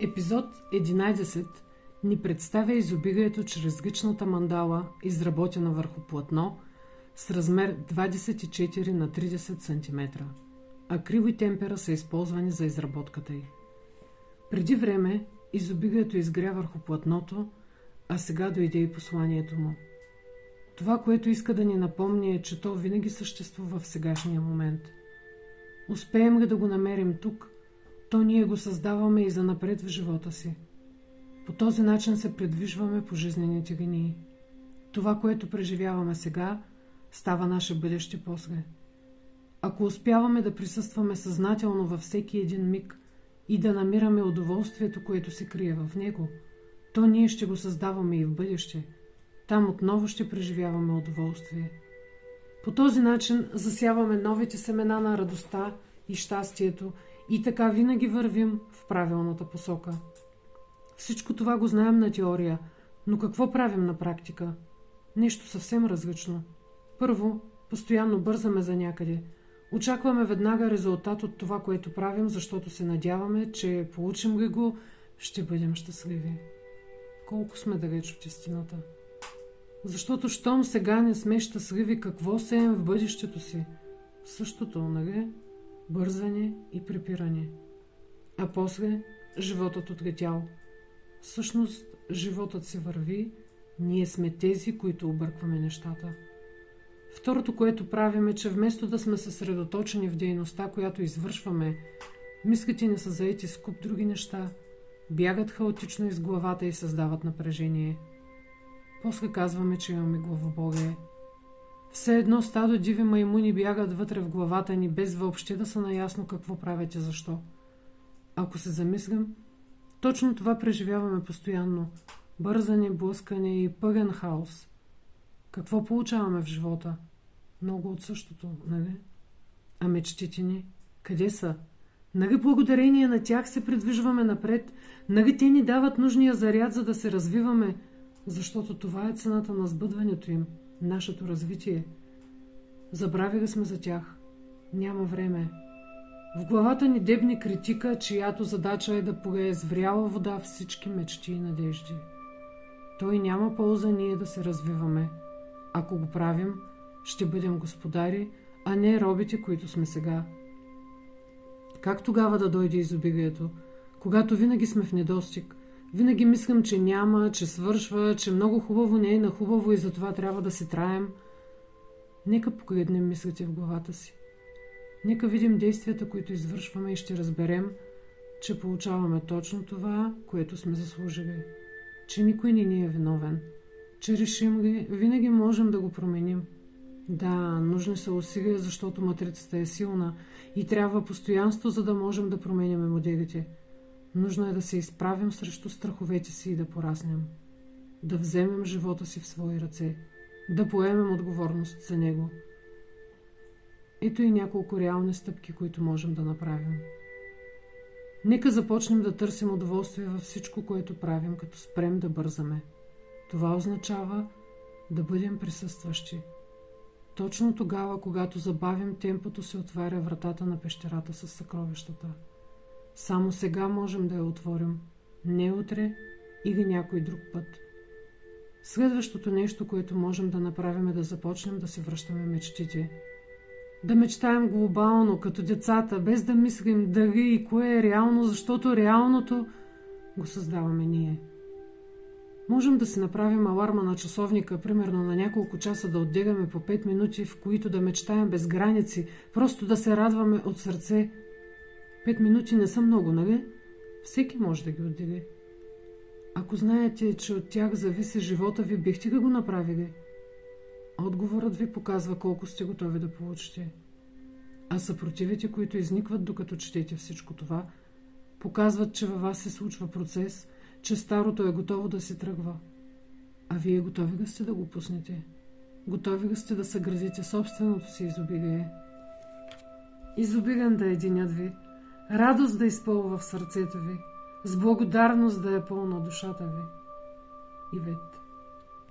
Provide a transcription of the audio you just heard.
Епизод 11 ни представя изобилието чрез гичната мандала, изработена върху платно с размер 24 на 30 см. Акрил и темпера са използвани за изработката й. Преди време изобилието изгря върху платното, а сега дойде и посланието му. Това, което иска да ни напомни е, че то винаги съществува в сегашния момент. Успеем ли да го намерим тук – то ние го създаваме и занапред в живота си. По този начин се предвижваме по жизнените линии. Това, което преживяваме сега, става наше бъдеще после. Ако успяваме да присъстваме съзнателно във всеки един миг и да намираме удоволствието, което се крие в него, то ние ще го създаваме и в бъдеще. Там отново ще преживяваме удоволствие. По този начин засяваме новите семена на радостта и щастието и така винаги вървим в правилната посока. Всичко това го знаем на теория, но какво правим на практика? Нещо съвсем различно. Първо, постоянно бързаме за някъде. Очакваме веднага резултат от това, което правим, защото се надяваме, че получим ли го, ще бъдем щастливи. Колко сме далеч от истината. Защото щом сега не сме щастливи, какво сеем в бъдещето си? Същото, нали? Бързане и препиране. А после животът отлетял. Всъщност, животът се върви, ние сме тези, които объркваме нещата. Второто, което правим е, че вместо да сме съсредоточени в дейността, която извършваме, мислите ни са заети с куп други неща, бягат хаотично из главата и създават напрежение. После казваме, че имаме главоболие – все едно стадо диви маймуни бягат вътре в главата ни, без въобще да са наясно какво правят и защо. Ако се замислям, точно това преживяваме постоянно. Бързане, блъскане и пъген хаос. Какво получаваме в живота? Много от същото, нали? А мечтите ни? Къде са? Нали благодарение на тях се придвижваме напред? Нали те ни дават нужния заряд, за да се развиваме? Защото това е цената на сбъдването им – нашето развитие. Забравили сме за тях. Няма време. В главата ни дебни критика, чиято задача е да полее с вряла вода всички мечти и надежди. Той няма полза ние да се развиваме. Ако го правим, ще бъдем господари, а не робите, които сме сега. Как тогава да дойде изобилието, когато винаги сме в недостиг – винаги мислям, че няма, че свършва, че много хубаво не е на хубаво и затова трябва да се траем. Нека погледнем мислите в главата си. Нека видим действията, които извършваме и ще разберем, че получаваме точно това, което сме заслужили. Че никой не ни е виновен. Че решим ли, винаги можем да го променим. Да, нужни са усилия, защото матрицата е силна и трябва постоянство, за да можем да променяме моделите – Нужно е да се изправим срещу страховете си и да пораснем. Да вземем живота си в свои ръце. Да поемем отговорност за него. Ето и няколко реални стъпки, които можем да направим. Нека започнем да търсим удоволствие във всичко, което правим, като спрем да бързаме. Това означава да бъдем присъстващи. Точно тогава, когато забавим темпото, се отваря вратата на пещерата с съкровищата – само сега можем да я отворим, не утре или някой друг път. Следващото нещо, което можем да направим е да започнем да си връщаме мечтите. Да мечтаем глобално, като децата, без да мислим дали и кое е реално, защото реалното го създаваме ние. Можем да си направим аларма на часовника, примерно на няколко часа да отделяме по 5 минути, в които да мечтаем без граници, просто да се радваме от сърце – Пет минути не са много, нали? Всеки може да ги отдели. Ако знаете, че от тях зависи живота ви, бихте ли го направили? Отговорът ви показва колко сте готови да получите. А съпротивите, които изникват докато четете всичко това, показват, че във вас се случва процес, че старото е готово да се тръгва. А вие готови ли сте да го пуснете? Готови ли сте да съградите собственото си изобилие? Изобилен да е денят ви – радост да изпълва в сърцето ви, с благодарност да е пълна душата ви. Ивет.